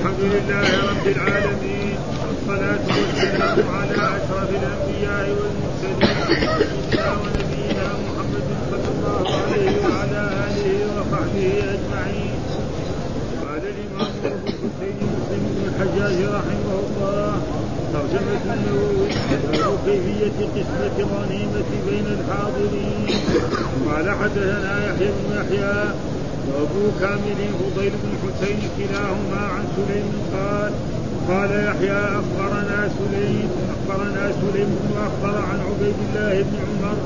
الحمد لله رب العالمين والصلاة والسلام على أشرف الأنبياء والمرسلين ونبينا محمد صلى الله عليه وعلى آله وصحبه أجمعين. قال الإمام أبو الحسين مسلم بن الحجاج رحمه الله ترجمة النووي كيفية قسمة الغنيمة بين الحاضرين. قال حدثنا يحيى بن يحيى وابو كامل فضيل بن حسين كلاهما عن سليم قال قال يحيى أخبرنا سليم أخبرنا سليم بن أخبر عن عبيد الله بن عمر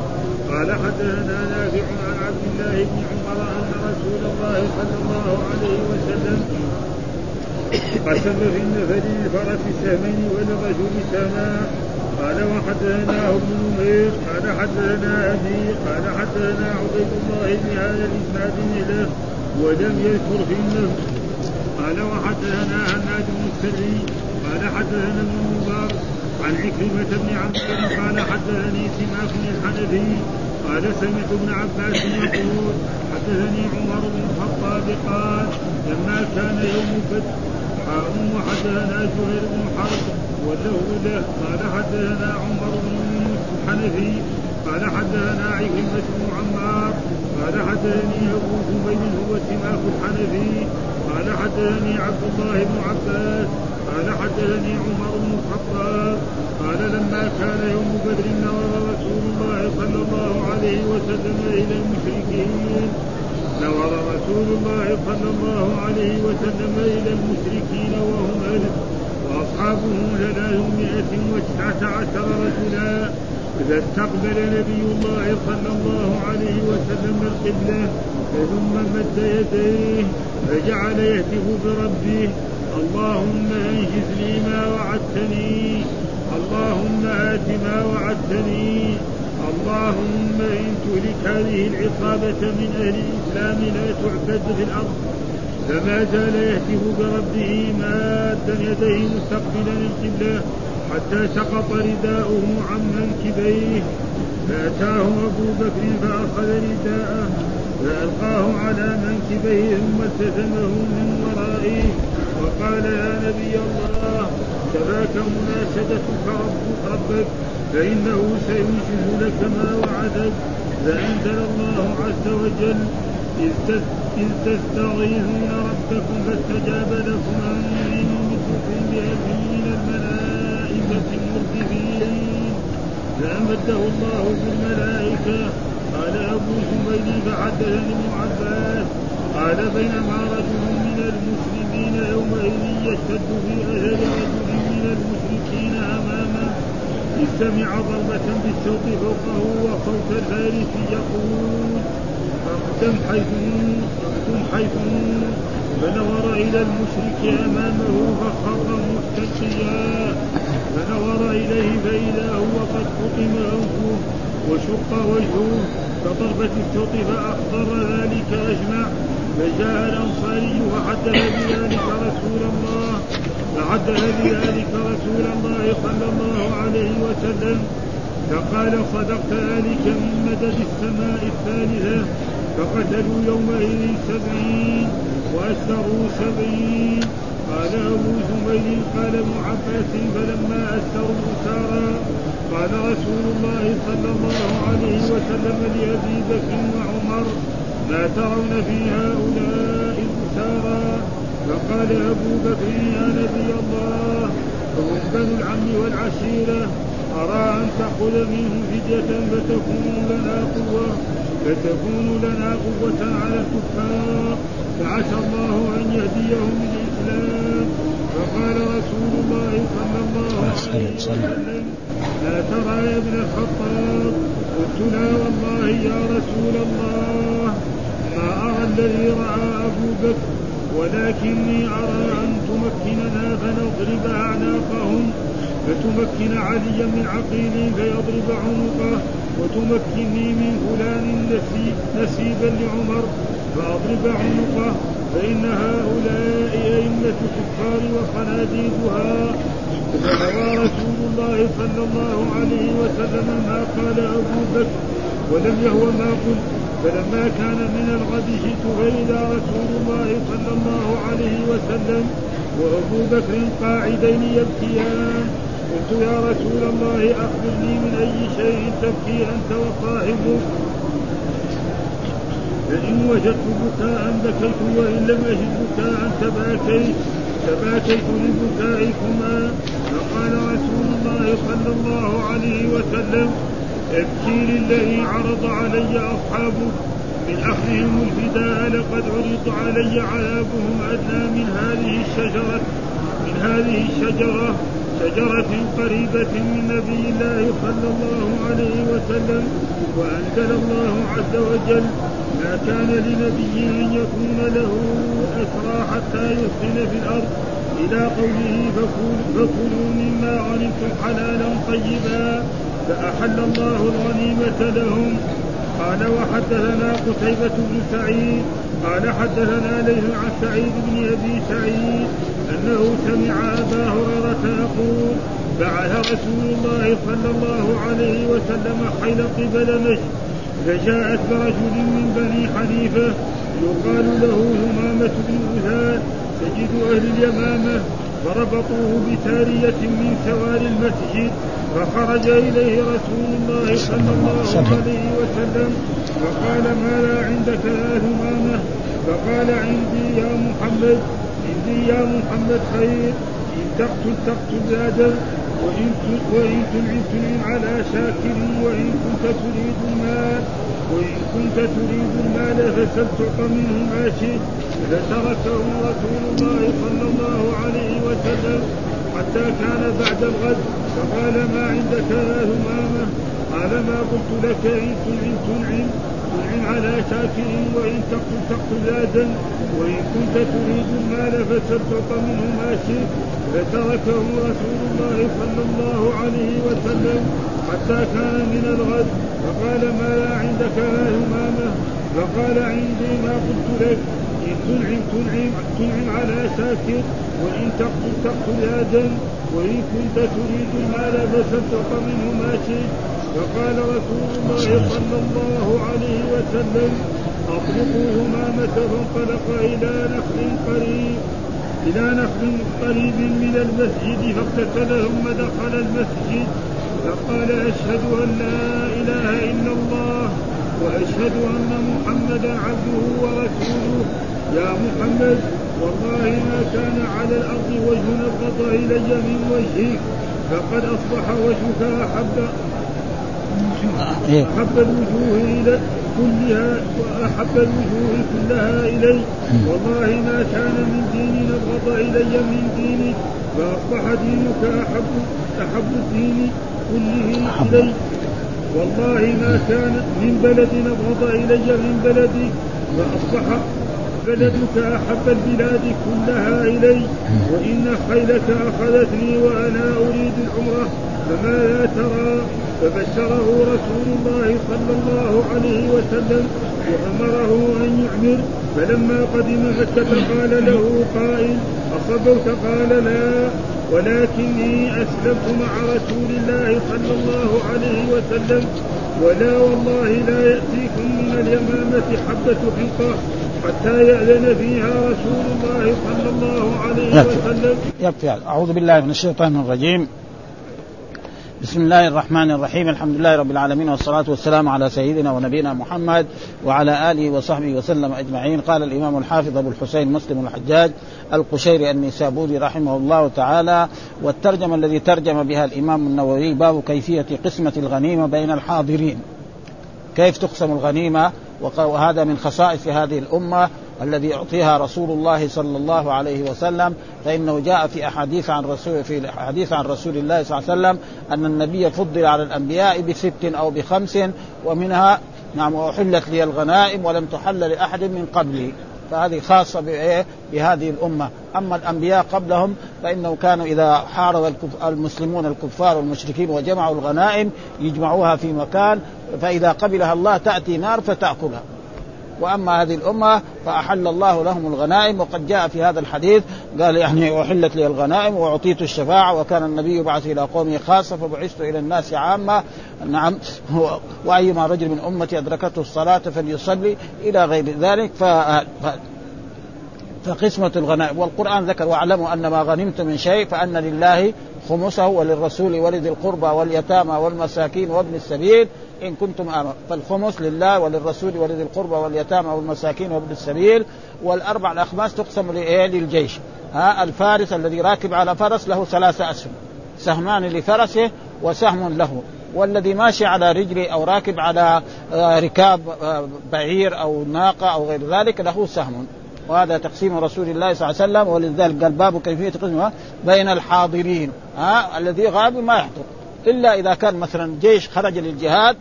قال حدثنا نافع عن عبد الله بن عمر أن رسول الله صلى الله عليه وسلم قسم في النفر الفرس سهمين وللرجل سهما. قال وحدثنا ابن نمير قال حدثنا أبي قال حدثنا عبيد الله بن هذا الإسناد له. ولم يذكر في النفس قال وحدثنا هناد بن السري قال حدثنا ابن المبارك عن عكرمة بن عمرو قال حدثني سماك الحنفي قال سمعت ابن عباس يقول حدثني عمر بن الخطاب قال لما كان يوم بدر حاء وحدثنا زهير بن حرب وله له. قال حدثنا عمر بن الحنفي قال حدثنا عكرمة بن قال حدثني أبو زبير هو سماك الحنفي. قال حدثني عبد الله بن عباس. قال حدثني عمر بن الخطاب. قال لما كان يوم بدر نظر رسول الله صلى الله عليه وسلم إلى المشركين. نظر رسول الله صلى الله عليه وسلم إلى المشركين وهم الف وأصحابه ثلاثمائة وتسعة عشر رجلا. إذا استقبل نبي الله صلى الله عليه وسلم القبلة ثم مد يديه فجعل يهتف بربه اللهم انجز لي ما وعدتني اللهم آت ما وعدتني اللهم إن تهلك هذه العصابة من أهل الإسلام لا تعبد في الأرض. فما زال يهتف بربه مادا يديه مستقبلا القبلة حتى سقط رداؤه عن منكبيه. فأتاه أبو بكر فأخذ رداءه فألقاه على منكبيه ثم التزمه من ورائه. وقال يا نبي الله كفاك مناشدتك ربك فإنه سينجز لك ما وعدك. فأنزل الله عز وجل إذ تستغيثون ربكم فاستجاب لكم أني ممدكم بألف من الملائكة. مردفين فأمده الله بالملائكة قال أبو زبير فحدثني ابن عباس قال بينما رجل من المسلمين يومئذ يشتد في أثر رجل من المشركين أمامه إذ سمع ضربة بالشوط فوقه وصوت الفارس يقول اقدم حيث اقدم حيث فنظر إلى المشرك أمامه فخر مستلقيا فنظر إليه فإذا هو قد قطم أنفه وشق وجهه كضربة الشوط فأخضر ذلك أجمع. فجاء الأنصاري وحدث بذلك رسول الله فحدث بذلك رسول الله صلى الله عليه وسلم. فقال صدقت ذلك من مدد السماء الثالثة فقتلوا يومئذ سبعين. وأسروا سبعين قال أبو زبير قال ابن عباس فلما أسروا أسارا قال رسول الله صلى الله عليه وسلم لأبي بكر وعمر ما ترون في هؤلاء الأسارى فقال أبو بكر يا نبي الله هم بنو العم والعشيرة أرى أن تأخذ منهم فدية فتكون لنا قوة؟ فتكون لنا قوة على الكفار. فعسى الله أن يهديهم للإسلام. فقال رسول الله صلى الله عليه وسلم. لا ترى يا ابن الخطاب. قلت لا والله يا رسول الله. ما أرى الذي رأى أبو بكر ولكني أرى أن تمكننا فنضرب أعناقهم فتمكن عليا من عقيل فيضرب عنقه وتمكني من فلان نسيبا لعمر فأضرب عنقه فإن هؤلاء أئمة الكفار وصناديدها فروى رسول الله صلى الله عليه وسلم ما قال أبو بكر ولم يهو ما قلت فلما كان من الغد جئت فإذا رسول الله صلى الله عليه وسلم وأبو بكر قاعدين يبكيان قلت يا رسول الله أخبرني من أي شيء تبكي أنت وصاحبك فإن وجدت بكاء بكيت وإن لم أجد بكاء تباكيت تباكيت لبكائكما فقال رسول الله صلى الله عليه وسلم ابكي للذي عرض علي أصحابه. من أخذهم الفداء لقد عرض علي عذابهم أدنى من هذه الشجرة من هذه الشجرة. شجرة قريبة من نبي الله صلى الله عليه وسلم وأنزل الله عز وجل ما كان لنبي أن يكون له أسرى حتى يسكن في الأرض إلى قوله فكلوا مما غنمتم حلالا طيبا فأحل الله الغنيمة لهم. قال وحدثنا قتيبة بن سعيد قال حدثنا ليث عن سعيد بن أبي سعيد أنه سمع أبا هريرة يقول بعث رسول الله صلى الله عليه وسلم حين قبل نجد فجاءت برجل من بني حنيفة يقال له همامة بن أثاد سيد أهل اليمامة فربطوه بتارية من سوار المسجد فخرج إليه رسول الله صلى الله عليه وسلم فقال ما لا عندك يا همامة؟ فقال عندي يا محمد. عندي يا محمد خير. إن تقتل تقتل آدم وإن وإن تنعم على شاكر وإن كنت تريد المال وإن كنت تريد المال فسل تعط منه ما شئت فتركه رسول الله صلى الله عليه وسلم حتى كان بعد الغد. فقال ما عندك يا همامة؟ قال ما قلت لك إن تنعم تنعم تنعم على شاكر وإن تقتل تقتل ذاتا وإن كنت تريد المال تعط منه ما شئت. فتركه رسول الله صلى الله عليه وسلم حتى كان من الغد. فقال ما لا عندك يا همامة؟ فقال عندي ما قلت لك. إن تنعم تنعم تنعم على ساكت وإن تقتل تقتل آدم وإن كنت تريد المال فستعط منه ما شئت. فقال رسول الله صلى الله عليه وسلم أطلقوا همامة فانطلق إلى نخل قريب إلى نخل قريب من المسجد فاقتتل ثم دخل المسجد فقال أشهد أن لا إله إلا الله وأشهد أن محمدا عبده ورسوله. يا محمد والله ما كان على الأرض وجه نبض إلي من وجهك فقد أصبح وجهك أحب إيه. أحب الوجوه إلى كلها وأحب الوجوه كلها إلي. والله ما كان من دين نبغض إلي من دينك فأصبح دينك أحب أحب الدين كله إلي. والله ما كان من بلد نبغض إلي من بلدك فأصبح بلدك أحب البلاد كلها إلي. وإن خيلك أخذتني وأنا أريد العمرة فماذا ترى؟ فبشره رسول الله صلى الله عليه وسلم وأمره أن يعمر فلما قدم مكة قال له قائل أصبت قال لا ولكني أسلمت مع رسول الله صلى الله عليه وسلم ولا والله لا يأتيكم من اليمامة حبة حنطة حتى يأذن فيها رسول الله صلى الله عليه وسلم. يكفي أعوذ بالله من الشيطان الرجيم. بسم الله الرحمن الرحيم. الحمد لله رب العالمين والصلاة والسلام على سيدنا ونبينا محمد وعلى آله وصحبه وسلم أجمعين. قال الإمام الحافظ أبو الحسين مسلم الحجاج القشيري النسابوري رحمه الله تعالى والترجمة الذي ترجم بها الإمام النووي باب كيفية قسمة الغنيمة بين الحاضرين. كيف تقسم الغنيمة؟ وهذا من خصائص هذه الأمة. الذي يعطيها رسول الله صلى الله عليه وسلم فإنه جاء في أحاديث عن رسول في حديث عن رسول الله صلى الله عليه وسلم أن النبي فضل على الأنبياء بست أو بخمس ومنها نعم واحلت لي الغنائم ولم تحل لأحد من قبلي. فهذه خاصة بهذه الأمة. أما الأنبياء قبلهم فإنه كانوا إذا حارب المسلمون الكفار والمشركين وجمعوا الغنائم يجمعوها في مكان فإذا قبلها الله تأتي نار فتأكلها. وأما هذه الأمة فأحل الله لهم الغنائم. وقد جاء في هذا الحديث قال يعني أحلت لي الغنائم وأعطيت الشفاعة وكان النبي يبعث إلى قومه خاصة فبعثت إلى الناس عامة. نعم وأيما رجل من أمتي أدركته الصلاة فليصلي إلى غير ذلك ف فقسمة الغنائم. والقرآن ذكر واعلموا أن ما غنمت من شيء فأن لله خمسه وللرسول ولذي القربى واليتامى والمساكين وابن السبيل. إن كنتم آمنوا. فالخمس لله وللرسول ولذي القربى واليتامى والمساكين وابن السبيل والأربع الأخماس تقسم للجيش. ها الفارس الذي راكب على فرس له ثلاثة أسهم. سهمان لفرسه وسهم له. والذي ماشي على رجله أو راكب على آه، ركاب آه، بعير أو ناقة أو غير ذلك له سهم. وهذا تقسيم رسول الله صلى الله عليه وسلم. ولذلك قال باب كيفية قسمها بين الحاضرين. ها الذي غاب ما يحضر. إلا إذا كان مثلا جيش خرج للجهاد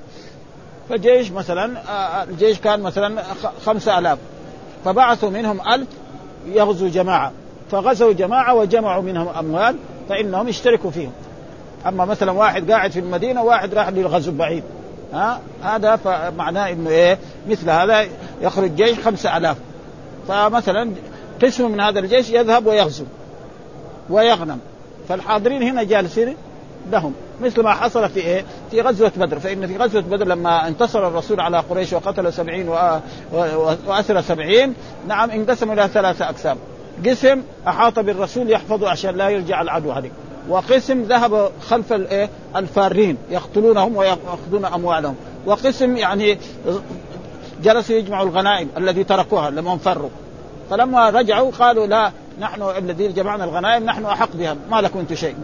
فجيش مثلا آه، الجيش كان مثلا خمسة ألاف. فبعثوا منهم ألف يغزو جماعة. فغزوا جماعة وجمعوا منهم أموال فإنهم يشتركوا فيهم. أما مثلا واحد قاعد في المدينة واحد راح للغزو بعيد. ها؟ هذا فمعناه إنه إيه؟ مثل هذا يخرج جيش خمسة ألاف. فمثلا قسم من هذا الجيش يذهب ويغزو ويغنم. فالحاضرين هنا جالسين لهم. مثل ما حصل في إيه؟ في غزوة بدر. فإن في غزوة بدر لما انتصر الرسول على قريش وقتل سبعين وأسر سبعين نعم انقسم إلى ثلاثة أقسام. قسم أحاط بالرسول يحفظه عشان لا يرجع العدو هذه. وقسم ذهب خلف الايه الفارين يقتلونهم ويأخذون أموالهم. وقسم يعني جلسوا يجمعوا الغنائم الذي تركوها لما فروا فلما رجعوا قالوا لا نحن الذين جمعنا الغنائم نحن أحق بها. ما لكم أنتم شيء.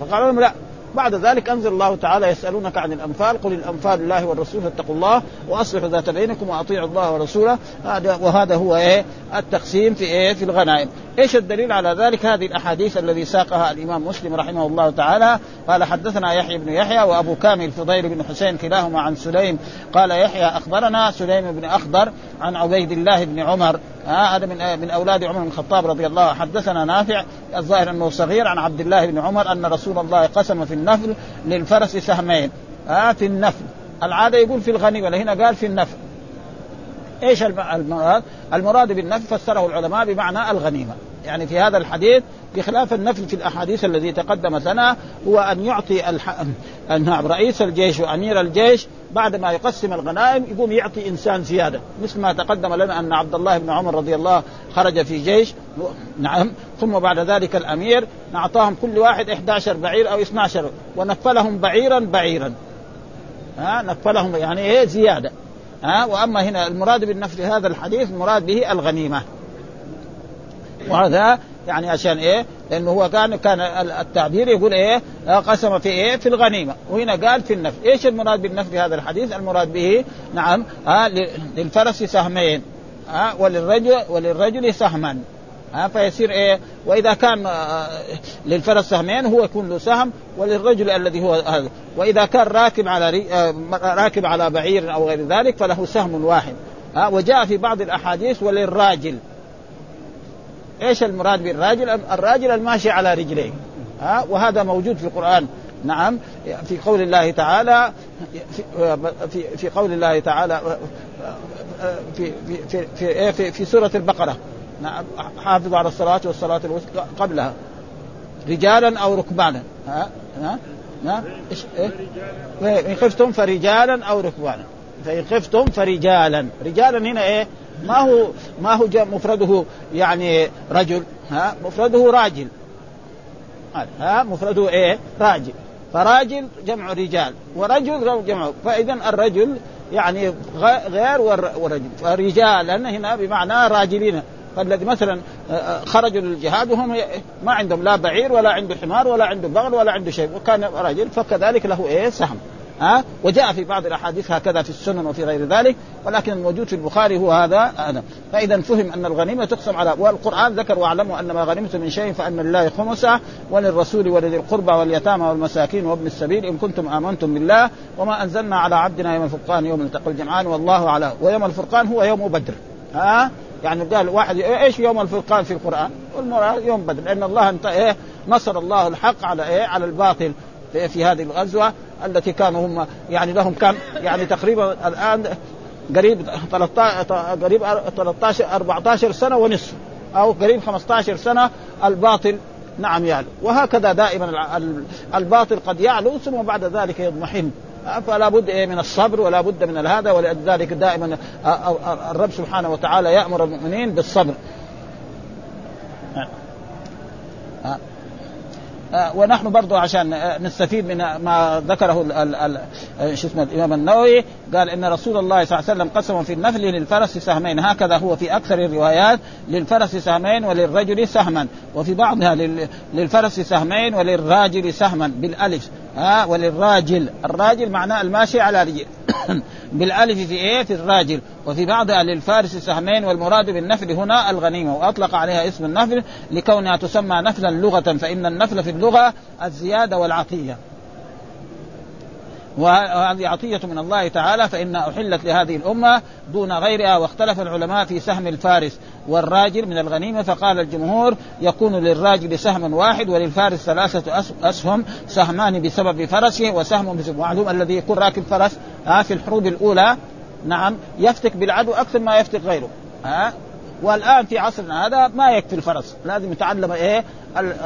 فقالوا لهم لا بعد ذلك أنزل الله تعالى يسألونك عن الأنفال قل الأنفال لله والرسول فاتقوا الله وأصلحوا ذات بينكم وأطيعوا الله ورسوله. هذا وهذا هو إيه؟ التقسيم في إيه؟ في الغنائم. إيش الدليل على ذلك؟ هذه الأحاديث الذي ساقها الإمام مسلم رحمه الله تعالى. قال حدثنا يحيى بن يحيى وأبو كامل فضيل بن حسين كلاهما عن سليم. قال يحيى أخبرنا سليم بن أخضر عن عبيد الله بن عمر هذا من من أولاد عمر بن الخطاب رضي الله عنه. حدثنا نافع الظاهر أنه صغير عن عبد الله بن عمر أن رسول الله قسم في النفل للفرس سهمين. آه في النفل. العادة يقول في الغنيمة هنا قال في النفل. إيش المراد؟ المراد بالنفل؟ فسره العلماء بمعنى الغنيمة. يعني في هذا الحديث بخلاف النفل في الأحاديث الذي تقدمت لنا هو أن يعطي الح... نعم رئيس الجيش وأمير الجيش بعد ما يقسم الغنائم يقوم يعطي إنسان زيادة. مثل ما تقدم لنا أن عبد الله بن عمر رضي الله خرج في جيش نعم ثم بعد ذلك الأمير اعطاهم كل واحد 11 بعير أو 12 ونفلهم بعيرا بعيرا. ها نفلهم يعني إيه زيادة. ها وأما هنا المراد بالنفل هذا الحديث المراد به الغنيمة. وهذا يعني عشان إيه؟ لأنه هو كان كان التعبير يقول إيه؟ قسم في إيه؟ في الغنيمة، وهنا قال في النفل، إيش المراد بالنفل في هذا الحديث؟ المراد به نعم ها للفرس سهمين ها وللرجل وللرجل سهما ها فيصير إيه؟ وإذا كان للفرس سهمين هو يكون له سهم وللرجل الذي هو هذا، وإذا كان راكب على راكب على بعير أو غير ذلك فله سهم واحد ها وجاء في بعض الأحاديث وللراجل إيش المراد بالراجل؟ الراجل الماشي على رجليه. ها؟ وهذا موجود في القرآن. نعم. في قول الله تعالى في في, قول الله تعالى في في في في, في, في سورة البقرة. نعم. حافظوا على الصلاة والصلاة الوسطى قبلها. رجالا أو ركبانا. ها؟ ها؟ ها؟ إيش إيه؟ إن خفتم فرجالا أو ركبانا. فإن خفتم فرجالا. رجالا هنا إيه؟ ما هو ما هو مفرده يعني رجل ها؟ مفرده راجل. ها؟ مفرده إيه؟ راجل. فراجل جمع رجال ورجل جمع فاذا الرجل يعني غير ورجل. فرجالا هنا بمعنى راجلين. فالذي مثلا آه، آه، خرجوا للجهاد وهم ما عندهم لا بعير ولا عنده حمار ولا عنده بغل ولا عنده شيء. وكان رجل فكذلك له إيه؟ سهم. ها؟ وجاء في بعض الأحاديث هكذا في السنن وفي غير ذلك ولكن الموجود في البخاري هو هذا هذا فإذا فهم أن الغنيمة تقسم على والقرآن ذكر واعلموا ان ما غنمتم من شيء فأن لله خمسة وللرسول ولذي القربى واليتامى والمساكين وابن السبيل إن كنتم آمنتم بالله وما أنزلنا على عبدنا يوم الفرقان يوم التقى الجمعان والله على ويوم الفرقان هو يوم بدر. ها؟ يعني قال واحد إيش يوم الفرقان في القرآن؟ يوم بدر لأن الله إيه؟ نصر الله الحق على إيه؟ على الباطل في هذه الغزوة. التي كانوا هم يعني لهم كم؟ يعني تقريبا الآن قريب 13 قريب 13 14 سنة ونصف أو قريب 15 سنة الباطل. نعم يعلو وهكذا دائما الباطل قد يعلو ثم بعد ذلك يضمحل فلا بد من الصبر ولا بد من هذا ولذلك دائما الرب سبحانه وتعالى يأمر المؤمنين بالصبر ها آه، ونحن برضو عشان آه، نستفيد من ما ذكره آه، شو اسمه الإمام النووي قال إن رسول الله صلى الله عليه وسلم قسم في النفل للفرس سهمين. هكذا هو في أكثر الروايات للفرس سهمين وللرجل سهما وفي بعضها للفرس سهمين وللراجل سهما بالألف. ها وللراجل. الراجل معناه الماشي على رجل. بالألف في إيه؟ في الراجل. وفي بعضها للفارس سهمين والمراد بالنفل هنا الغنيمة. وأطلق عليها اسم النفل لكونها تسمى نفلا لغة فإن النفل في اللغة الزيادة والعطيه وهذه عطية من الله تعالى فإن أحلت لهذه الأمة دون غيرها واختلف العلماء في سهم الفارس والراجل من الغنيمة فقال الجمهور يكون للراجل سهم واحد وللفارس ثلاثة أسهم سهمان بسبب فرسه وسهم بسبب معلوم الذي يكون راكب فرس في الحروب الأولى نعم يفتك بالعدو أكثر ما يفتك غيره ها؟ والآن في عصرنا هذا ما يكفي الفرس لازم يتعلم إيه؟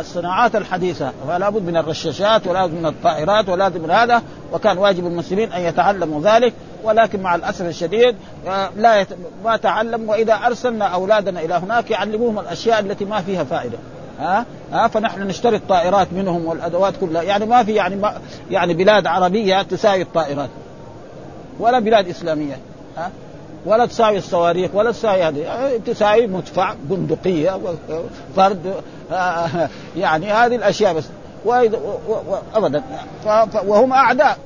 الصناعات الحديثة فلا بد من الرشاشات ولا بد من الطائرات ولا بد من هذا وكان واجب المسلمين أن يتعلموا ذلك ولكن مع الأسف الشديد آه، لا يت... ما تعلم وإذا أرسلنا أولادنا إلى هناك يعلموهم الأشياء التي ما فيها فائدة. ها؟ ها؟ فنحن نشتري الطائرات منهم والأدوات كلها. يعني ما في يعني ما يعني بلاد عربية تساوي الطائرات ولا بلاد إسلامية. ها؟ ولا تساوي الصواريخ ولا تساوي هذه. تساوي مدفع بندقية فرد يعني هذه الأشياء بس. ابدا. وهم أعداء.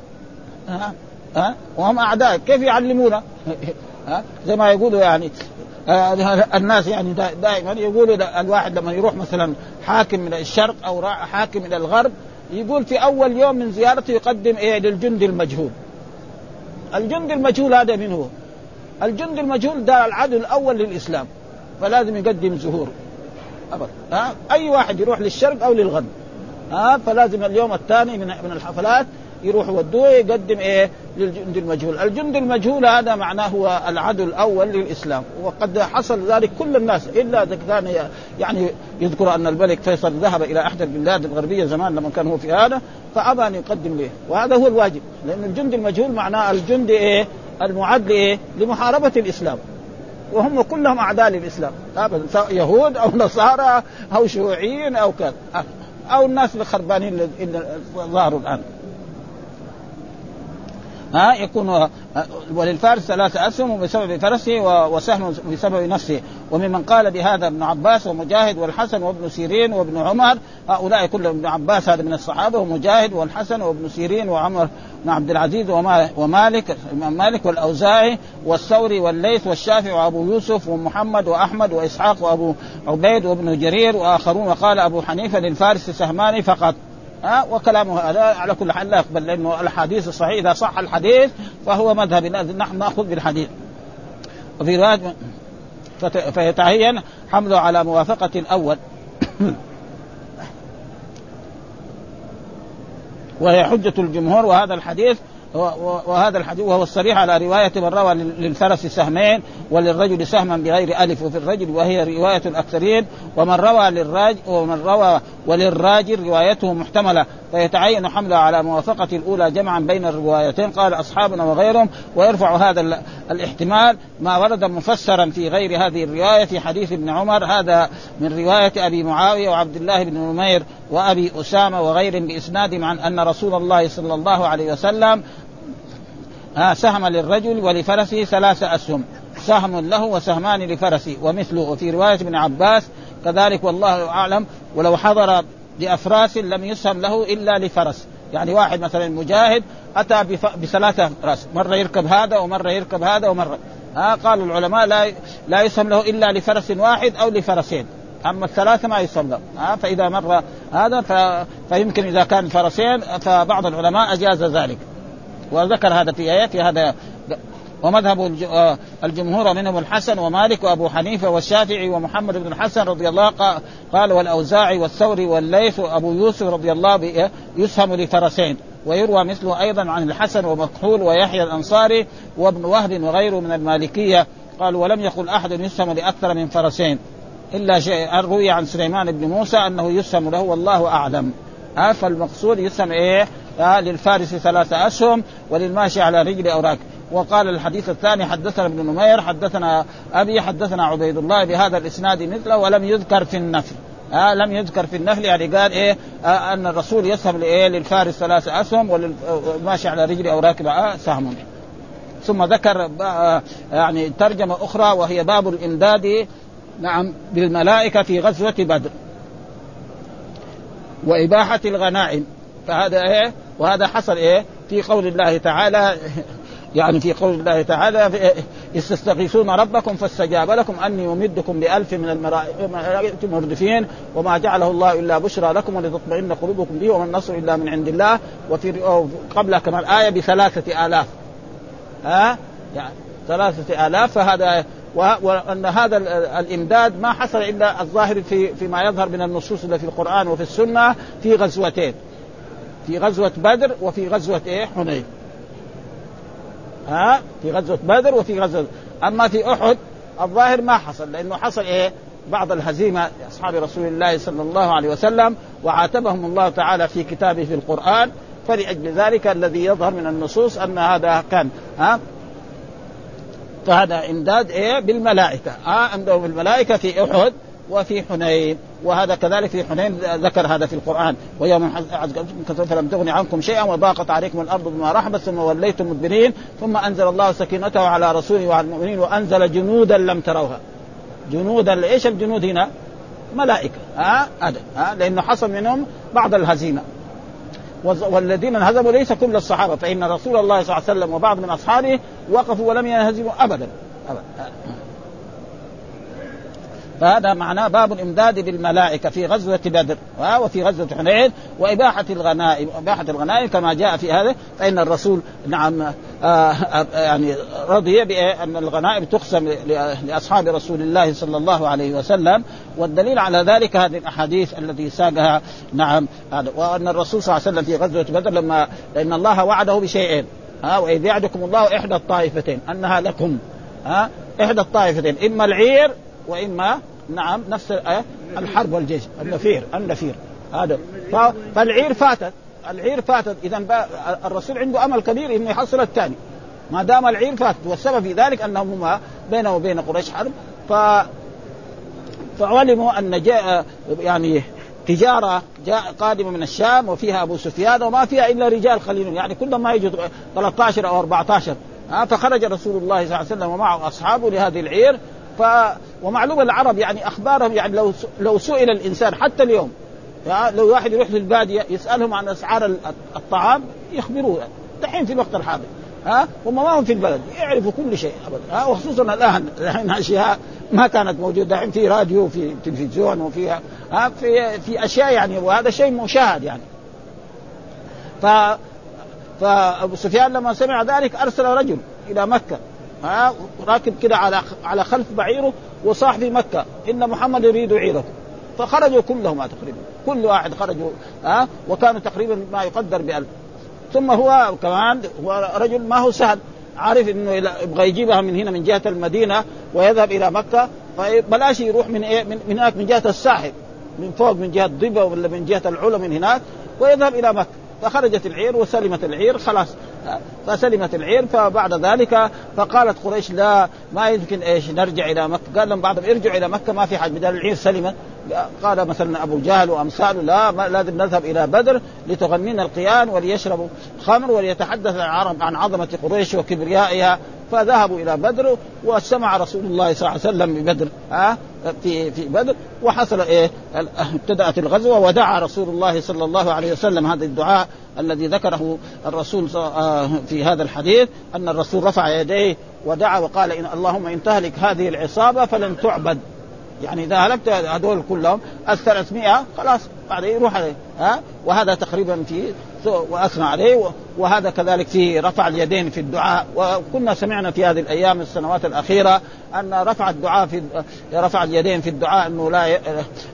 ها؟ ها؟ وهم أعداء. كيف يعلمونا؟ زي ما يقولوا يعني الناس يعني دائما يقولوا الواحد لما يروح مثلا حاكم من الشرق أو حاكم من الغرب يقول في أول يوم من زيارته يقدم إيه؟ للجندي المجهول. الجندي المجهول هذا من هو؟ الجند المجهول ده العدو الأول للإسلام فلازم يقدم زهور. ابدا ها؟ أي واحد يروح للشرق أو للغرب ها؟ فلازم اليوم الثاني من من الحفلات يروح يودوه يقدم إيه؟ للجند المجهول، الجند المجهول هذا معناه هو العدو الأول للإسلام، وقد حصل ذلك كل الناس إلا كان يعني يذكر أن الملك فيصل ذهب إلى إحدى البلاد الغربية زمان لما كان هو في هذا فأبى أن يقدم له، وهذا هو الواجب، لأن الجند المجهول معناه الجند إيه؟ المعد لايه؟ لمحاربة الإسلام. وهم كلهم أعداء للإسلام. يهود أو نصارى أو شيوعيين أو كذا. أو الناس الخربانين اللي ظهروا الآن. ها يكون وللفارس ثلاثة أسهم بسبب فرسه وسهم بسبب نفسه. وممن قال بهذا ابن عباس ومجاهد والحسن وابن سيرين وابن عمر هؤلاء كلهم ابن عباس هذا من الصحابة ومجاهد والحسن وابن سيرين وعمر بن عبد العزيز ومالك الإمام مالك والأوزاعي والثوري والليث والشافعي وأبو يوسف ومحمد وأحمد وإسحاق وأبو عبيد وابن جرير وآخرون وقال أبو حنيفة للفارس سهمان فقط. ها؟ وكلامه هذا على كل حال لا يقبل لأنه الحديث الصحيح إذا صح الحديث فهو مذهب نحن نأخذ بالحديث. وفي روايه فيتعين حمله على موافقة الأول. وهي حجة الجمهور وهذا الحديث وهذا الحديث وهو الصريح على رواية من روى للفرس سهمين وللرجل سهما بغير ألف وفي الرجل وهي رواية الأكثرين ومن روى للراجل ومن روى وللراجل روايته محتملة. فيتعين حملها على موافقة الأولى جمعا بين الروايتين قال أصحابنا وغيرهم ويرفع هذا الاحتمال ما ورد مفسرا في غير هذه الرواية في حديث ابن عمر هذا من رواية أبي معاوية وعبد الله بن نمير وأبي أسامة وغيرهم بإسناد عن أن رسول الله صلى الله عليه وسلم سهم للرجل ولفرسه ثلاثة أسهم سهم له وسهمان لفرسه ومثله وفي رواية ابن عباس كذلك والله أعلم ولو حضر لأفراس لم يسهم له إلا لفرس. يعني واحد مثلا مجاهد أتى بثلاثة رأس. مرة يركب هذا ومرة يركب هذا ومرة. ها قالوا العلماء لا لا يسهم له إلا لفرس واحد أو لفرسين. أما الثلاثة ما يسهم له. ها فإذا مر هذا ف... فيمكن إذا كان فرسين فبعض العلماء أجاز ذلك. وذكر هذا في في هذا ومذهب آه، الجمهور منهم الحسن ومالك وأبو حنيفة والشافعي ومحمد بن الحسن رضي الله قال والأوزاعي والثوري والليث وأبو يوسف رضي الله يسهم لفرسين ويروى مثله أيضا عن الحسن ومكحول ويحيى الأنصاري وابن وهب وغيره من المالكية. قال ولم يقل أحد يسهم لأكثر من فرسين إلا شيء روي عن سليمان بن موسى أنه يسهم له والله أعلم. آه فالمقصود يسهم إيه؟ آه للفارس ثلاثة أسهم وللماشي على رجل أو راكب وقال الحديث الثاني حدثنا ابن نمير حدثنا أبي حدثنا عبيد الله بهذا الإسناد مثله ولم يذكر في النفي آه لم يذكر في النفل يعني قال إيه آه أن الرسول يسهم لإيه للفارس ثلاث أسهم والماشي على رجله أو راكب آه سهم ثم ذكر آه يعني ترجمة أخرى وهي باب الإمداد نعم بالملائكة في غزوة بدر. وإباحة الغنائم. فهذا إيه وهذا حصل إيه في قول الله تعالى يعني في قول الله تعالى استستغيثون ربكم فاستجاب لكم أني أمدكم بألف من الملائكة مردفين وما جعله الله إلا بشرى لكم ولتطمئن قلوبكم به وما النصر إلا من عند الله وفي قبل كمان إيه بثلاثة آلاف. ها؟ يعني ثلاثة آلاف. فهذا وأن هذا الإمداد ما حصل إلا الظاهر في فيما يظهر من النصوص اللي في القرآن وفي السنة في غزوتين. في غزوة بدر وفي غزوة إيه؟ حنين. ها؟ في غزوة بدر وفي غزوه أما في أحد الظاهر ما حصل لأنه حصل إيه؟ بعض الهزيمة لأصحاب رسول الله صلى الله عليه وسلم وعاتبهم الله تعالى في كتابه في القرآن فلأجل ذلك الذي يظهر من النصوص أن هذا كان ها؟ فهذا إمداد إيه؟ بالملائكة ها؟ امداد بالملائكه في أحد وفي حنين وهذا كذلك في حنين ذكر هذا في القرآن. ويوم فلم تغن عنكم شيئا وضاقت عليكم الأرض بما رحبت ثم وليتم مدبرين. ثم أنزل الله سكينته على رسوله وعلى المؤمنين وأنزل جنودا لم تروها. جنودا إيش الجنود هنا؟ ملائكة. ها أه؟ ها لأنه حصل منهم بعض الهزيمة. والذين انهزموا ليس كل الصحابة فإن رسول الله صلى الله عليه وسلم وبعض من أصحابه وقفوا ولم ينهزموا ابدا. ابدا. فهذا معناه باب الإمداد بالملائكة في غزوة بدر وفي غزوة حنين وإباحة الغنائم إباحة الغنائم كما جاء في هذا فإن الرسول نعم آه، آآ يعني رضي بان الغنائم تقسم لأصحاب رسول الله صلى الله عليه وسلم والدليل على ذلك هذه الأحاديث التي ساقها نعم وأن الرسول صلى الله عليه وسلم في غزوة بدر لما لأن الله وعده بشيئين ها وإذ يعدكم الله إحدى الطائفتين أنها لكم ها إحدى الطائفتين إما العير وإما نعم نفس الحرب والجيش النفير النفير. هذا. فالعير فاتت. العير فاتت. اذا الرسول عنده أمل كبير إنه يحصل الثاني. ما دام العير فاتت والسبب في ذلك أنهم هما بينه وبين قريش حرب. ف فعلموا أن جاء يعني تجارة جاء قادمة من الشام وفيها أبو سفيان وما فيها إلا رجال قليلون يعني كلهم ما يجوا 13 أو 14 فخرج رسول الله صلى الله عليه وسلم ومعه أصحابه لهذه العير. ف ومعلومه العرب يعني أخبارهم يعني لو لو سئل الإنسان حتى اليوم لو واحد يروح للباديه يسألهم عن أسعار الطعام يخبروه. دحين في الوقت الحاضر. ها؟ هم ما هم في البلد يعرفوا كل شيء ابدا. ها؟ وخصوصا الان الحين أشياء ما كانت موجودة. الحين في راديو في تلفزيون وفي ها؟ في في أشياء يعني وهذا شيء مشاهد يعني. ف فابو سفيان لما سمع ذلك أرسل رجل إلى مكة. ها راكب كده على على خلف بعيره وصاح في مكة. إن محمد يريد عيركم فخرجوا كلهم تقريبا. كل واحد خرجوا ها وكانوا تقريبا ما يقدر بألف. ثم هو كمان هو رجل ما هو سهل. عارف إنه يبغى يجيبها من هنا من جهة المدينة ويذهب إلى مكة. فبلاش يروح من إيه من هناك من جهة الساحل. من فوق من جهة ضبه ولا من جهة العلا من هناك. ويذهب إلى مكة. فخرجت العير وسلمت العير خلاص. فسلمت العير فبعد ذلك فقالت قريش لا ما يمكن إيش نرجع إلى مكة. قال لهم بعضهم ارجعوا إلى مكة ما في حاجة. بدل العير سلمت قال مثلا أبو جهل وامثاله لا لازم نذهب إلى بدر لتغنينا القيان وليشربوا خمر وليتحدث العرب عن عظمة قريش وكبريائها. فذهبوا إلى بدر واجتمع رسول الله صلى الله عليه وسلم ببدر ها في في بدر وحصل إيه؟ ابتدأت الغزوة ودعا رسول الله صلى الله عليه وسلم هذا الدعاء الذي ذكره الرسول في هذا الحديث أن الرسول رفع يديه ودعا وقال إن اللهم إن تهلك هذه العصابة فلن تعبد. يعني إذا هلكت هذول كلهم ال 300 خلاص بعد يروح عليه ها؟ وهذا تقريبا في وأثنى عليه وهذا كذلك في رفع اليدين في الدعاء. وكنا سمعنا في هذه الأيام السنوات الأخيرة أن رفع الدعاء في رفع اليدين في الدعاء أنه لا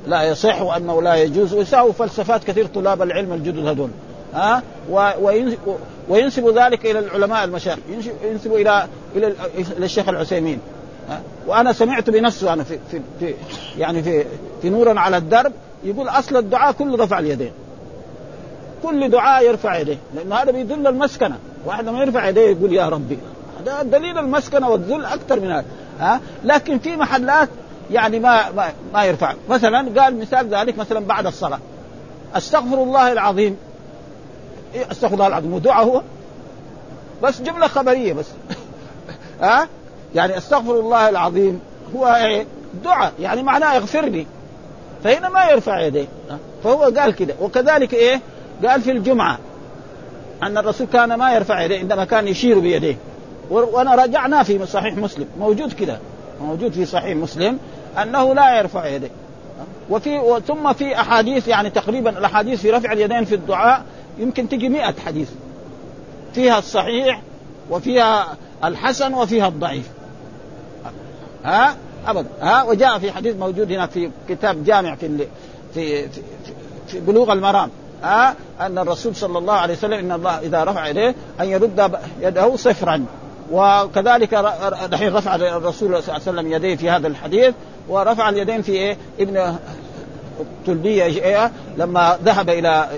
لا يصح وأنه لا يجوز ويساووا فلسفات كثير طلاب العلم الجدد هذول ها؟ وينسب ذلك إلى العلماء المشايخ ينسب إلى إلى الشيخ العثيمين. وأنا سمعت بنفسه أنا في, في, في يعني في في نورا على الدرب يقول أصل الدعاء كله رفع اليدين. كل دعاء يرفع يديه لأن هذا بيدل المسكنة. واحد لما يرفع يديه يقول يا ربي. هذا دليل المسكنة والذل أكثر من هذا ها؟ لكن في محلات يعني ما ما, ما يرفع. مثلا قال مثال ذلك مثلا بعد الصلاة. أستغفر الله العظيم. إيه أستغفر الله العظيم. ودعاء هو؟ بس جملة خبرية بس. ها؟ يعني أستغفر الله العظيم هو إيه؟ دعاء. يعني معناه اغفر لي فهنا ما يرفع يديه. فهو قال كده. وكذلك إيه؟ قال في الجمعة أن الرسول كان ما يرفع يديه عندما كان يشير بيديه. وأنا رجعنا في صحيح مسلم. موجود كده. موجود في صحيح مسلم أنه لا يرفع يديه. وفي ثم في أحاديث يعني تقريبا الأحاديث في رفع اليدين في الدعاء يمكن تجي مئة حديث. فيها الصحيح وفيها الحسن وفيها الضعيف. ها؟ ابدا ها؟ وجاء في حديث موجود هنا في كتاب جامع في في في, في بلوغ المرام. ها؟ أن الرسول صلى الله عليه وسلم إن الله إذا رفع يديه أن يرد يده صفرا. وكذلك دحين رفع الرسول صلى الله عليه وسلم يديه في هذا الحديث ورفع اليدين في إيه؟ ابن تلبية لما ذهب إلى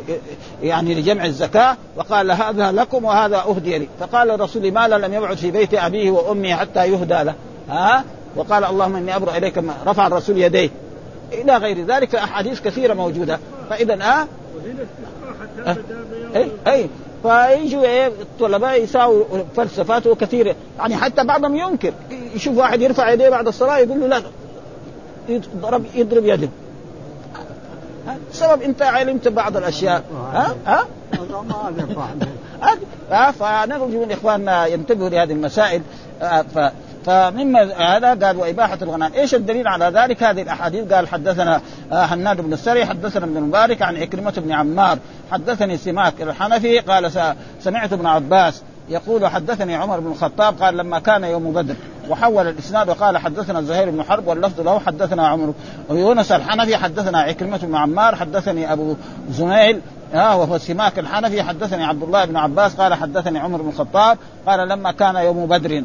يعني لجمع الزكاة وقال هذا لكم وهذا أهدي لي. فقال الرسول لماذا لم يبعد في بيت أبيه وأمه حتى يهدى له. ها؟ وقال اللهم إني أبرأ إليك رفع الرسول يديه. إلى غير ذلك أحاديث كثيرة موجودة. فإذا آه؟ أه. أي أي فيجوا إيه الطلباء يساووا فلسفات كثيرة. يعني حتى بعضهم ينكر. يشوف واحد يرفع يديه بعد الصلاة يقول له لا يضرب يضرب يده. سبب أنت علمت بعض الأشياء. ها؟ ها؟ ها؟ فنرجو من إخواننا ينتبهوا لهذه المسائل. ف فمما هذا قال وإباحة الغنائم إيش الدليل على ذلك؟ هذه الأحاديث. قال حدثنا حناد بن السري حدثنا ابن المبارك عن عكرمة بن عمار حدثني سماك الحنفي قال سمعت ابن عباس يقول حدثني عمر بن الخطاب قال لما كان يوم بدر وحول الإسناد وقال حدثنا زهير بن حرب واللفظ له حدثنا عمر ويونس الحنفي حدثنا عكرمة بن عمار حدثني أبو زميل ها وهو سماك الحنفي حدثني عبد الله بن عباس قال حدثني عمر بن الخطاب قال لما كان يوم بدر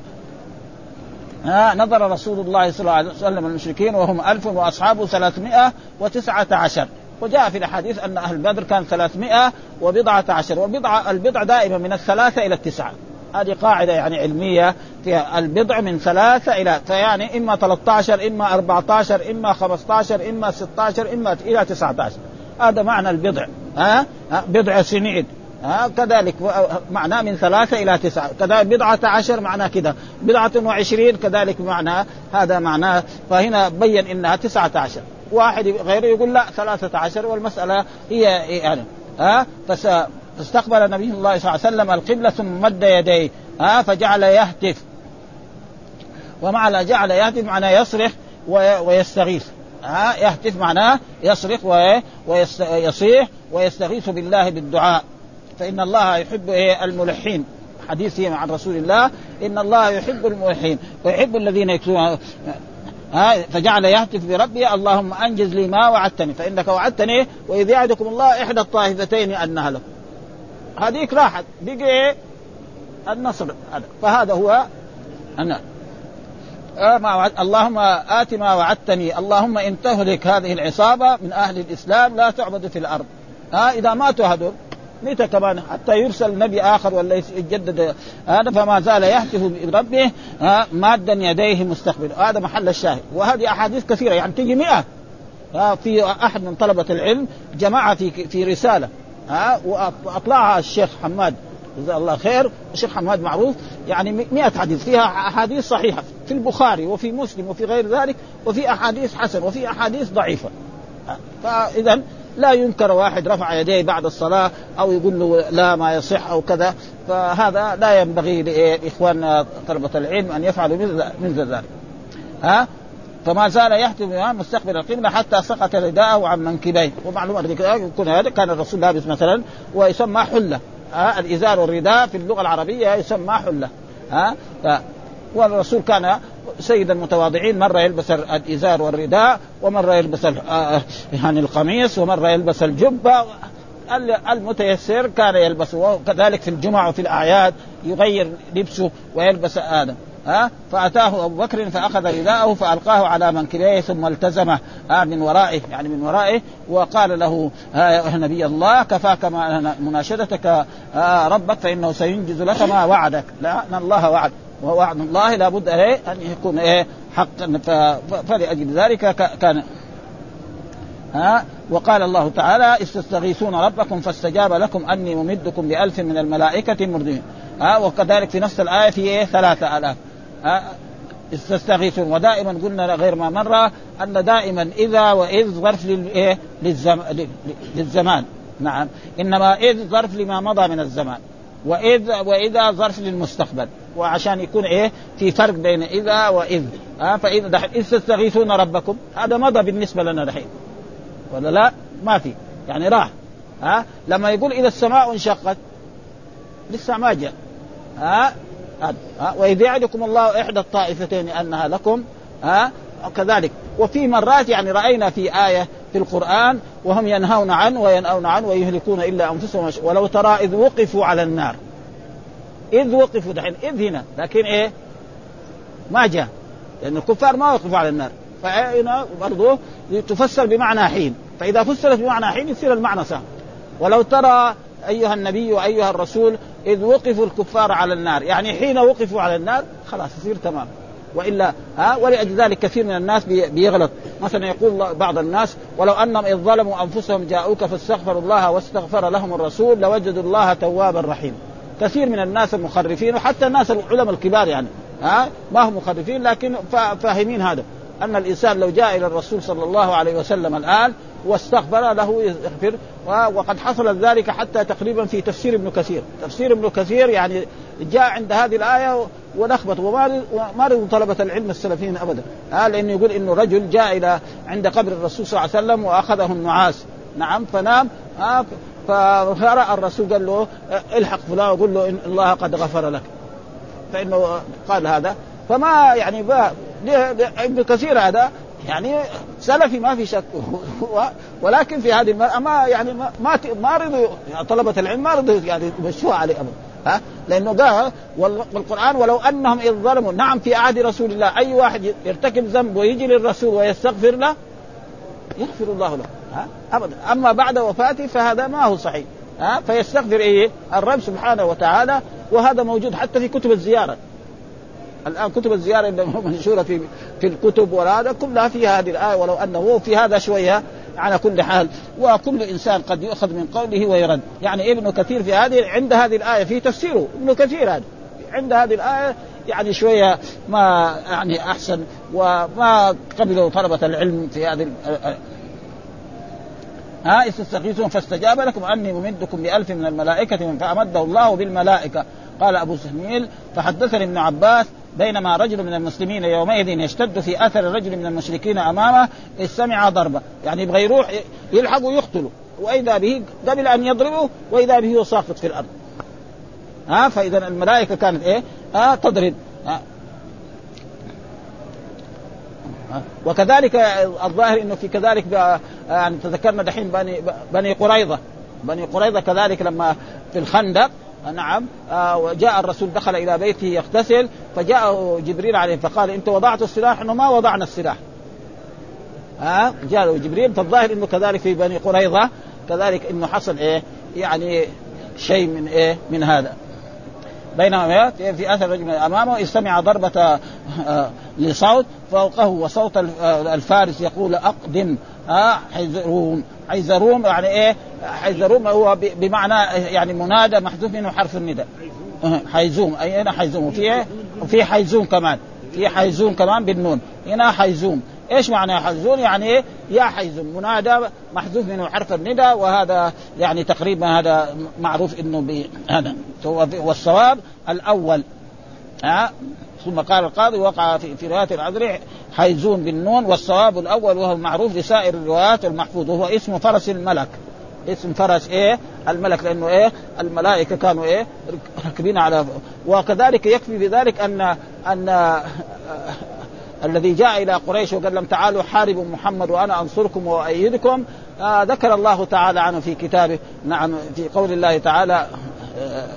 ها نظر رسول الله صلى الله عليه وسلم المشركين وهم ألف وأصحابه ثلاثمائة وتسعة عشر. وجاء في الأحاديث أن أهل بدر كان ثلاثمائة وبضعة عشر. والبضعة البضع دائما من الثلاثة إلى التسعة. هذه قاعدة يعني علمية فيها البضع من ثلاثة إلى فيعني إما 13 إما 14 إما 15 إما 16 إما إلى 19 هذا معنى البضع. ها بضع سنين. ها كذلك معناه من ثلاثة إلى تسعة. كذلك بضعة عشر معناه كذا بضعة وعشرين كذلك معناه هذا معناه. فهنا بين إنها تسعة عشر. واحد غيره يقول لا ثلاثة عشر والمسألة هي يعني ها فاستقبل نبي الله صلى الله عليه وسلم القبلة ثم مد يديه ها فجعل يهتف. ومعنى جعل يهتف معناه يصرخ ويستغيث ها يهتف معناه يصرخ ويصيح ويستغيث بالله بالدعاء. فإن الله يحب إيه؟ الملحين. حديث عن رسول الله. إن الله يحب الملحين. ويحب الذين يكتبون. فجعل يهتف بربه اللهم أنجز لي ما وعدتني. فإنك وعدتني. وإذ يعدكم الله إحدى الطائفتين أنها لكم. هذيك راحت بقي إيه؟ النصر. هذا. فهذا هو أنا آه ما وعد اللهم آت ما وعدتني. اللهم إن تهلك هذه العصابة من أهل الإسلام لا تعبد في الأرض. ها؟ إذا ماتوا هذول متى كمان. حتى يرسل نبي آخر ولا يجدد هذا فما زال يهتف بربه مادا يديه مستقبل. هذا محل الشاهد. وهذه أحاديث كثيرة يعني تجي 100 في أحد من طلبة العلم جمعها في في رسالة. ها وأطلعها الشيخ حماد. جزاه الله خير. الشيخ حماد معروف. يعني 100 حديث. فيها أحاديث صحيحة. في البخاري وفي مسلم وفي غير ذلك وفي أحاديث حسن وفي أحاديث ضعيفة. فاذا لا ينكر واحد رفع يديه بعد الصلاة أو يقول له لا ما يصح أو كذا. فهذا لا ينبغي لإخواننا طلبة العلم أن يفعلوا مثل ذلك. ها؟ فما زال يحتم مستقبل القبلة حتى سقط رداءه عن منكبيه. ومعلومة يكون هذا كان الرسول لابس مثلا ويسمى حلة. ها؟ الإزار والرداء في اللغة العربية يسمى حلة. ها؟ والرسول كان سيد المتواضعين مرة يلبس الإزار والرداء ومرة يلبس يعني القميص ومرة يلبس الجبة المتيسر كان يلبسه وكذلك في الجمع وفي الأعياد يغير لبسه ويلبس آدم ها؟ فأتاه أبو بكر فأخذ رداءه فألقاه على منكبيه ثم التزمه آه من ورائه يعني من ورائه وقال له يا نبي الله كفاك مناشدتك آه ربك فإنه سينجز لك ما وعدك. لأن الله وعد. ووعد الله لابد عليه أن يكون إيه حقا. فلأجل ذلك كان ها؟ وقال الله تعالى استستغيثون ربكم فاستجاب لكم أني ممدكم بألف من الملائكة مردين. ها؟ وكذلك في نفس الآية في إيه؟ ثلاثة آلاف. ها؟ استستغيثون. ودائما قلنا غير ما مرة أن دائما إذا وإذ ظرف للإيه للزمان. نعم. إنما إذ ظرف لما مضى من الزمان. وإذ وإذا ظرف للمستقبل. وعشان يكون إيه؟ في فرق بين إذا وإذ. ها؟ فإذا إذ تستغيثون ربكم. هذا مضى بالنسبة لنا دحين. ولا لا؟ ما في. يعني راح. ها؟ لما يقول إذا السماء انشقت لسه ما جاء. ها؟ ها؟ وإذ يعدكم الله إحدى الطائفتين أنها لكم. ها؟ كذلك. وفي مرات يعني رأينا في آية في القرآن وهم ينهون عنه وينأون عنه ويهلكون إلا أنفسهم ولو ترى إذ وقفوا على النار. إذ وقفوا دحين إذ هنا. لكن إيه؟ ما جاء. لأن الكفار ما وقفوا على النار. فهنا برضه تفسر بمعنى حين. فإذا فسرت بمعنى حين يصير المعنى سهل. ولو ترى أيها النبي وأيها الرسول إذ وقفوا الكفار على النار. يعني حين وقفوا على النار خلاص يصير تمام. وإلا ها ولأجل ذلك كثير من الناس بيغلط. مثلا يقول بعض الناس ولو أنهم إذ ظلموا أنفسهم جاءوك فاستغفروا الله واستغفر لهم الرسول لوجدوا الله توابا رحيما. كثير من الناس المخرفين وحتى الناس العلماء الكبار يعني ها ما هم مخرفين لكن فاهمين هذا. أن الإنسان لو جاء إلى الرسول صلى الله عليه وسلم الآن واستغفر له يغفر. وقد حصل ذلك حتى تقريبا في تفسير ابن كثير. تفسير ابن كثير يعني جاء عند هذه الآية ولخبط وما ما رضوا طلبة العلم السلفيين ابدا. آه لأنه يقول إنه رجل جاء إلى عند قبر الرسول صلى الله عليه وسلم وأخذه النعاس. نعم فنام. آه فراى الرسول قال له الحق فلان وقول له إن الله قد غفر لك. فإنه قال هذا. فما يعني ابن كثير هذا يعني سلفي ما في شك. ولكن في هذه المرأة ما يعني ما ما رضوا يعني طلبة العلم ما رضوا يعني يمشوها عليه أبدا. ها؟ لأنه قال والقرآن ولو أنهم إذ ظلموا نعم في عهد رسول الله أي واحد يرتكب ذنب ويجي للرسول ويستغفر له يغفر الله له. ها؟ ابدا. أما بعد وفاته فهذا ما هو صحيح. ها؟ فيستغفر إيه؟ الرب سبحانه وتعالى وهذا موجود حتى في كتب الزيارة. الآن كتب الزيارة اللي منشورة في في الكتب وهذا كلها فيها هذه الآية ولو أنه في هذا شوية على كل حال. وكل إنسان قد يؤخذ من قوله ويرد. يعني ابن كثير في هذه عند هذه الآية في تفسيره ابن كثير هذا. عند هذه الآية يعني شوية ما يعني أحسن وما قبلوا طلبة العلم في هذه ها استستغيثون فاستجاب لكم أني ممدكم بألف من الملائكة فأمده الله بالملائكة. قال أبو سهميل فحدثني ابن عباس بينما رجل من المسلمين يومئذ يشتد في أثر رجل من المشركين أمامه اذ سمع ضربة. يعني يبغى يروح يلحق ويقتله. وإذا به قبل أن يضربه وإذا به ساقط في الأرض. ها فإذا الملائكة كانت إيه؟ ها تضرب. ها وكذلك الظاهر إنه في كذلك يعني تذكرنا دحين بني بني قريظة. بني قريظة كذلك لما في الخندق نعم. آه وجاء الرسول دخل إلى بيته يغتسل فجاءه جبريل عليه فقال أنت وضعت السلاح إنه ما وضعنا السلاح. ها آه جاء جبريل فالظاهر إنه كذلك في بني قريظة كذلك إنه حصل إيه؟ يعني شيء من إيه؟ من هذا. بينما في أثر رجل أمامه استمع ضربة آه لصوت فوقه وصوت الفارس يقول أقدم ها حيزروم يعني إيه؟ حيزروم هو بمعنى يعني منادى محذوف منه حرف النداء. حيزوم. أي هنا حيزوم. وفي وفي حيزوم كمان. في حيزوم كمان بالنون. هنا حيزوم. إيش معنى حيزوم؟ يعني إيه؟ يا حيزوم. منادى محذوف منه حرف النداء وهذا يعني تقريبا هذا معروف إنه هذا والصواب الأول. ها ثم قال القاضي وقع في, رواية العذري حيزون بالنون والصواب الأول وهو معروف لسائر الروايات المحفوظ وهو اسم فرس الملك. اسم فرس إيه؟ الملك لأنه إيه؟ الملائكة كانوا إيه؟ راكبين على وكذلك يكفي بذلك ان ان الذي جاء إلى قريش وقال لهم تعالوا حاربوا محمد وأنا أنصركم وأيدكم. آه ذكر الله تعالى عنه في كتابه نعم في قول الله تعالى آه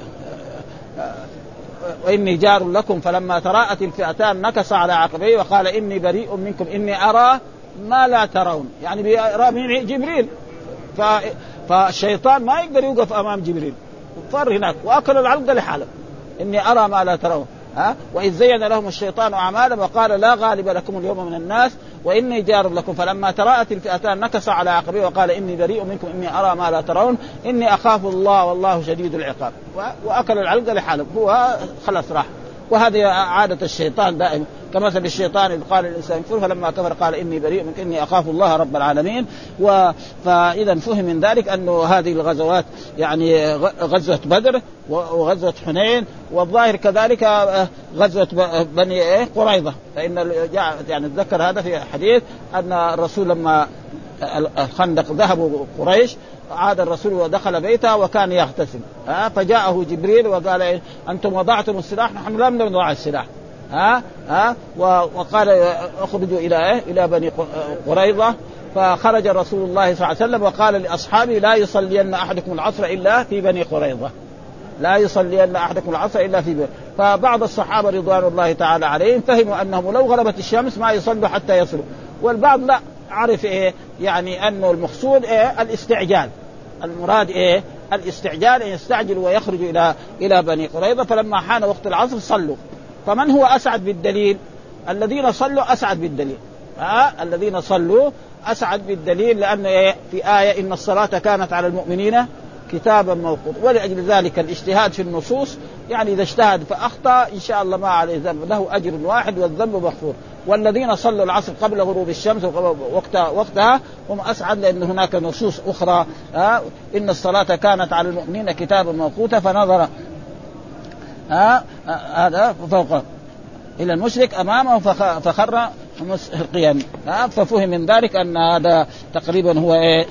آه وإني جار لكم فلما تراءت الفئتان نكص على عقبيه وقال إني بريء منكم إني أرى ما لا ترون. يعني بيرى جبريل. ف... فالشيطان ما يقدر يوقف أمام جبريل. فر هناك وأكل العلقة لحاله. إني أرى ما لا ترون. ها؟ وإذ زين لهم الشيطان أعمالهم وقال لا غالب لكم اليوم من الناس. وإني جار لكم. فلما تراءت الفئتان نكص على عقبه وقال إني بريء منكم إني أرى ما لا ترون إني أخاف الله والله شديد العقاب. وأكل العلقة لحاله هو خلاص راح. وهذه عادة الشيطان دائما. كمثل الشيطان إذ قال الإنسان كفر فلما كفر قال إني بريء منك إني أخاف الله رب العالمين. و... فإذا فهم من ذلك أنه هذه الغزوات يعني غزوة بدر وغزوة حنين والظاهر كذلك آه، غزوة بني إيه؟ قريظة. فإن يعني تذكر هذا في حديث أن الرسول لما الخندق ذهبوا قريش عاد الرسول ودخل بيته وكان يغتسل. ها فجاءه جبريل وقال إيه؟ أنتم وضعتم السلاح نحن لم نضع السلاح. ها؟ ها؟ وقال اخرجوا إلى إيه؟ إلى بني قريظة. فخرج رسول الله صلى الله عليه وسلم وقال لأصحابه لا يصلين أحدكم العصر إلا في بني قريظة. لا يصلين أحدكم العصر إلا في بني فبعض الصحابة رضوان الله تعالى عليهم فهموا أنهم لو غربت الشمس ما يصلوا حتى يصلوا. والبعض لا عرف إيه؟ يعني انه المقصود إيه؟ الاستعجال. المراد إيه؟ الاستعجال أن يستعجل ويخرج إلى إلى بني قريظة. فلما حان وقت العصر صلوا. فمن هو أسعد بالدليل؟ الذين صلوا أسعد بالدليل ها؟ الذين صلوا أسعد بالدليل لأن إيه؟ في آية إن الصلاة كانت على المؤمنين كتابا موقوتا ولأجل ذلك الاجتهاد في النصوص يعني إذا اجتهد فأخطأ إن شاء الله ما عليه ذنب له أجر واحد والذنب مغفور والذين صلوا العصر قبل غروب الشمس وقت وقتها هم أسعد لأن هناك نصوص أخرى إن الصلاة كانت على المؤمنين كتابا موقوتا فنظر ها؟ هذا فوق. إلى المشرك أمامه فخر القيام. ففهم من ذلك أن هذا تقريبا هو إيه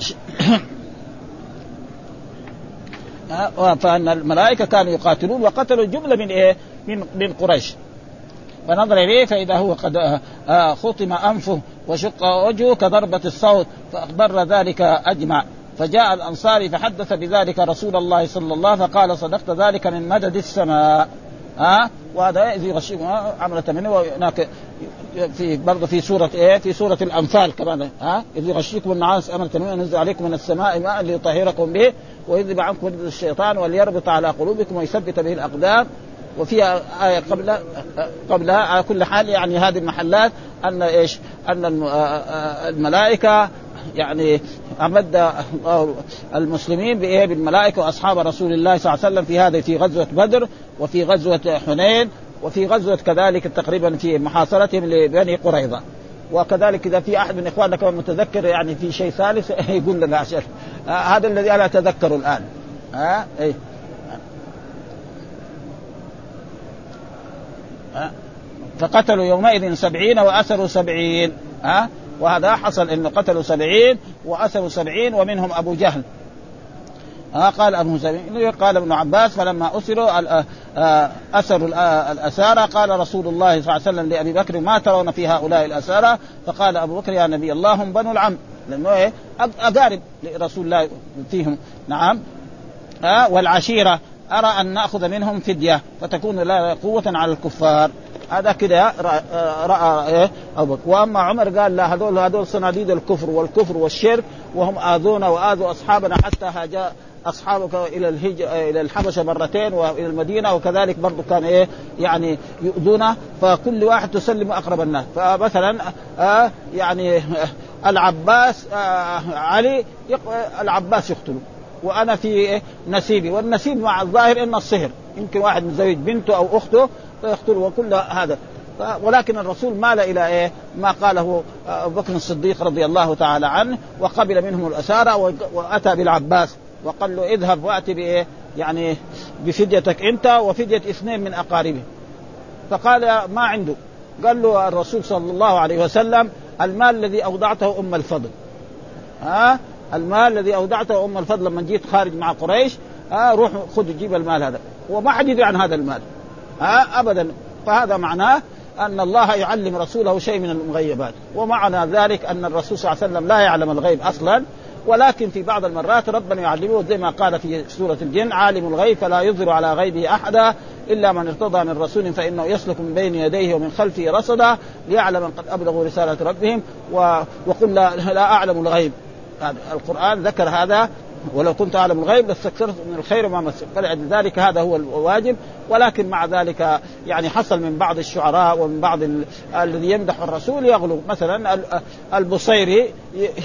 فأن الملائكة كانوا يقاتلون وقتلوا جمله من إيه؟ من من قريش. فنظر إليه فإذا هو قد آه، آه، خطم أنفه وشق وجهه كضربة الصوت فأخبر ذلك أجمع. فجاء الأنصاري فحدث بذلك رسول الله صلى الله عليه وسلم فقال صدقت ذلك من مدد السماء. ها؟ وهذا اذ يغشيكم عملة منه وهناك في برضه في سورة إيه؟ في سورة الأنفال كمان. ها؟ إذ يغشيكم النعاس أمنة منه ينزل عليكم من السماء ماء ليطهركم به ويذهب عنكم الشيطان وليربط على قلوبكم ويثبت به الأقدام. وفيها آية قبل قبلها على كل حال يعني هذه المحلات أن إيش؟ أن الملائكة يعني أمد المسلمين بإيه؟ بالملائكة وأصحاب رسول الله صلى الله عليه وسلم في هذا في غزوة بدر وفي غزوة حنين وفي غزوة كذلك تقريبا في محاصرتهم لبني قريظة. وكذلك إذا في أحد من اخواننا كمان متذكر يعني في شيء ثالث يقول لنا عشان هذا الذي أنا اتذكره الآن. ها إيه. فقتلوا يومئذ سبعين وأسروا سبعين. ها وهذا حصل إنه قتلوا سبعين واسروا سبعين ومنهم أبو جهل. ها قال أبو سبعين قال ابن عباس فلما أسروا آه، آه، أسروا آه، الأسارى قال رسول الله صلى الله عليه وسلم لأبي بكر ما ترون في هؤلاء الأسارى؟ فقال أبو بكر يا نبي الله هم بنو العم. لأنه إيه؟ أقارب لرسول الله فيهم. نعم. ها والعشيرة. أرى أن نأخذ منهم فدية فتكون لا قوة على الكفار. هذا كده رأى إيه؟ ابو بكر وأما عمر قال لا هذول هذول صناديد الكفر والكفر والشرك وهم آذونا وآذوا أصحابنا حتى هاجا أصحابك إلى الهج إلى الحبشة مرتين وإلى المدينة وكذلك برضه كان إيه؟ يعني يؤذونا. فكل واحد تسلم أقرب الناس. فمثلا آه يعني آه العباس آه علي العباس يقتله وأنا في إيه؟ نسيبي. والنسيب مع الظاهر انه الصهر. يمكن واحد مزوج بنته أو أخته فيقتله وكل هذا. ولكن الرسول مال إلى إيه؟ ما قاله أبو بكر الصديق رضي الله تعالى عنه وقبل منهم الأسارى وأتى بالعباس وقال له اذهب وأتي بإيه؟ يعني بفديتك أنت وفدية اثنين من أقاربه. فقال ما عنده. قال له الرسول صلى الله عليه وسلم المال الذي اودعته أم الفضل. ها؟ المال الذي أودعته أم الفضل لما جيت خارج مع قريش ها روح خذ جيب المال هذا. وما حد يدري عن هذا المال. ها ابدا. فهذا معناه أن الله يعلم رسوله شيء من المغيبات. ومعنى ذلك أن الرسول صلى الله عليه وسلم لا يعلم الغيب أصلا. ولكن في بعض المرات ربنا يعلمه زي ما قال في سورة الجن عالم الغيب فلا يظهر على غيبه أحدا إلا من ارتضى من رسول فإنه يسلك من بين يديه ومن خلفه رصدا ليعلم قد أبلغوا رسالة ربهم وقل لا, لا أعلم الغيب. القرآن ذكر هذا ولو كنت أعلم الغيب لاستكثرت من الخير وما مسك. فلذلك هذا هو الواجب. ولكن مع ذلك يعني حصل من بعض الشعراء ومن بعض الذي يمدح الرسول يغلو. مثلا البصيري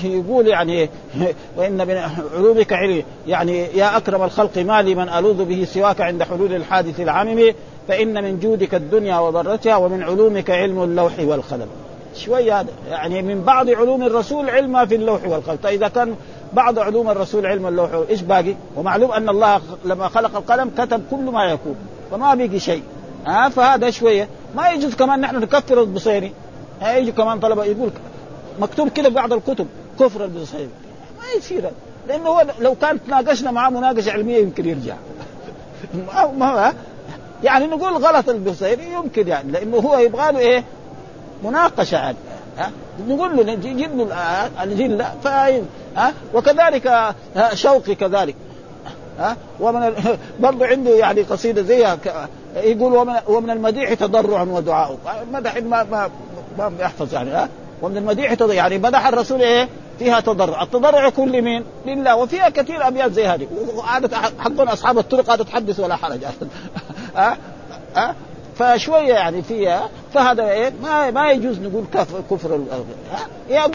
يقول يعني وإن من علومك علي. يعني يا أكرم الخلق ما لي من ألوذ به سواك عند حلول الحادث العمم. فإن من جودك الدنيا وضرتها ومن علومك علم اللوح والقلم. شوية يعني من بعض علوم الرسول علم في اللوح والقلم. فاذا كان بعض علوم الرسول علم اللوح إيش باقي؟ ومعلوم أن الله لما خلق القلم كتب كل ما يكون فما بقي شيء. ها فهذا شوية. ما يجوز كمان نحن نكفر البصيري. يجي كمان طلبة يقول مكتوب كده في بعض الكتب كفر البصيري. ما يصير. لأنه هو لو كان تناقشنا معاه مناقشة علمية يمكن يرجع. ما يعني نقول غلط البصيري يمكن يعني لأنه هو يبغى له إيه؟ مناقشة يعني ها؟ نقول له نجيب له الجيل فاهم ها؟ وكذلك شوقي كذلك ها؟ ومن برضه عنده يعني قصيدة زيها يقول ومن ومن المديح تضرع ودعاء مدح ما ما ما يحفظ يعني ها؟ ومن المديح تضرع يعني مدح الرسول إيه؟ فيها تضرع. التضرع يكون لمين؟ لله. وفيها كثير أبيات زي هذه. وعادة حقون أصحاب الطرق هذا تحدث ولا حرج. ها؟ ها؟ فشوية يعني فيها فهذا إيه ما ما يجوز نقول كفر كفر ها؟